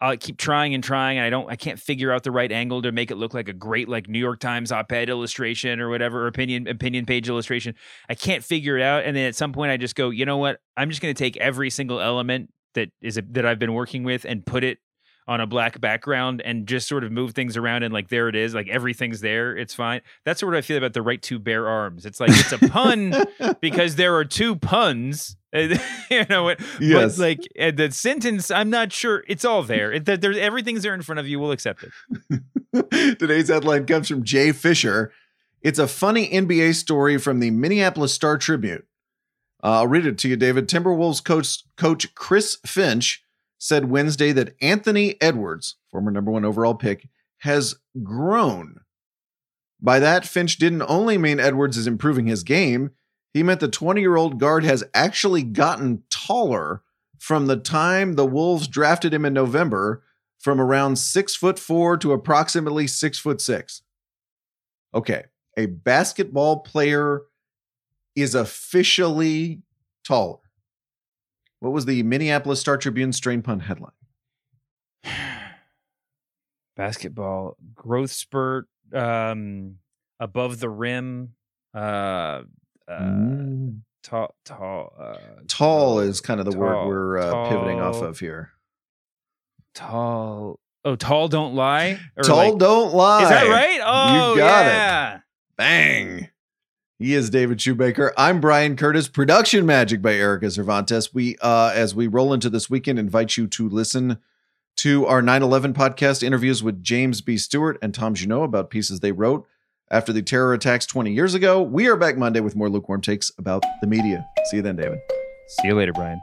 I'll keep trying and trying, and I don't, I can't figure out the right angle to make it look like a great like New York Times op-ed illustration or whatever, or opinion opinion page illustration. I can't figure it out, and then at some point I just go, you know what? I'm just going to take every single element that is a, that I've been working with and put it on a black background and just sort of move things around and like there it is like everything's there it's fine that's what i feel about the right to bear arms it's like it's a pun because there are two puns you know it Yes. but like and the sentence i'm not sure it's all there it, that there's everything's there in front of you we'll accept it Today's headline comes from Jay Fisher. It's a funny NBA story from the Minneapolis Star Tribune. Uh, I'll read it to you, David. Timberwolves coach coach Chris Finch said Wednesday that Anthony Edwards, former number one overall pick, has grown. By that, Finch didn't only mean Edwards is improving his game, he meant the 20 year old guard has actually gotten taller from the time the Wolves drafted him in November from around six foot four to approximately six foot six. Okay, a basketball player is officially taller. What was the Minneapolis Star Tribune strain pun headline? basketball growth spurt um above the rim uh uh Mm. tall tall uh Tall is kind of the word we're uh, pivoting off of here. tall oh tall don't lie Or Tall like- don't lie. is that right oh you got it. Bang. He is David Shoemaker. I'm Bryan Curtis. Production magic by Erika Cervantes. We, uh, as we roll into this weekend, invite you to listen to our 9/11 podcast interviews with James B. Stewart and Tom Junod about pieces they wrote after the terror attacks 20 years ago. We are back Monday with more lukewarm takes about the media. See you then, David. see you later Bryan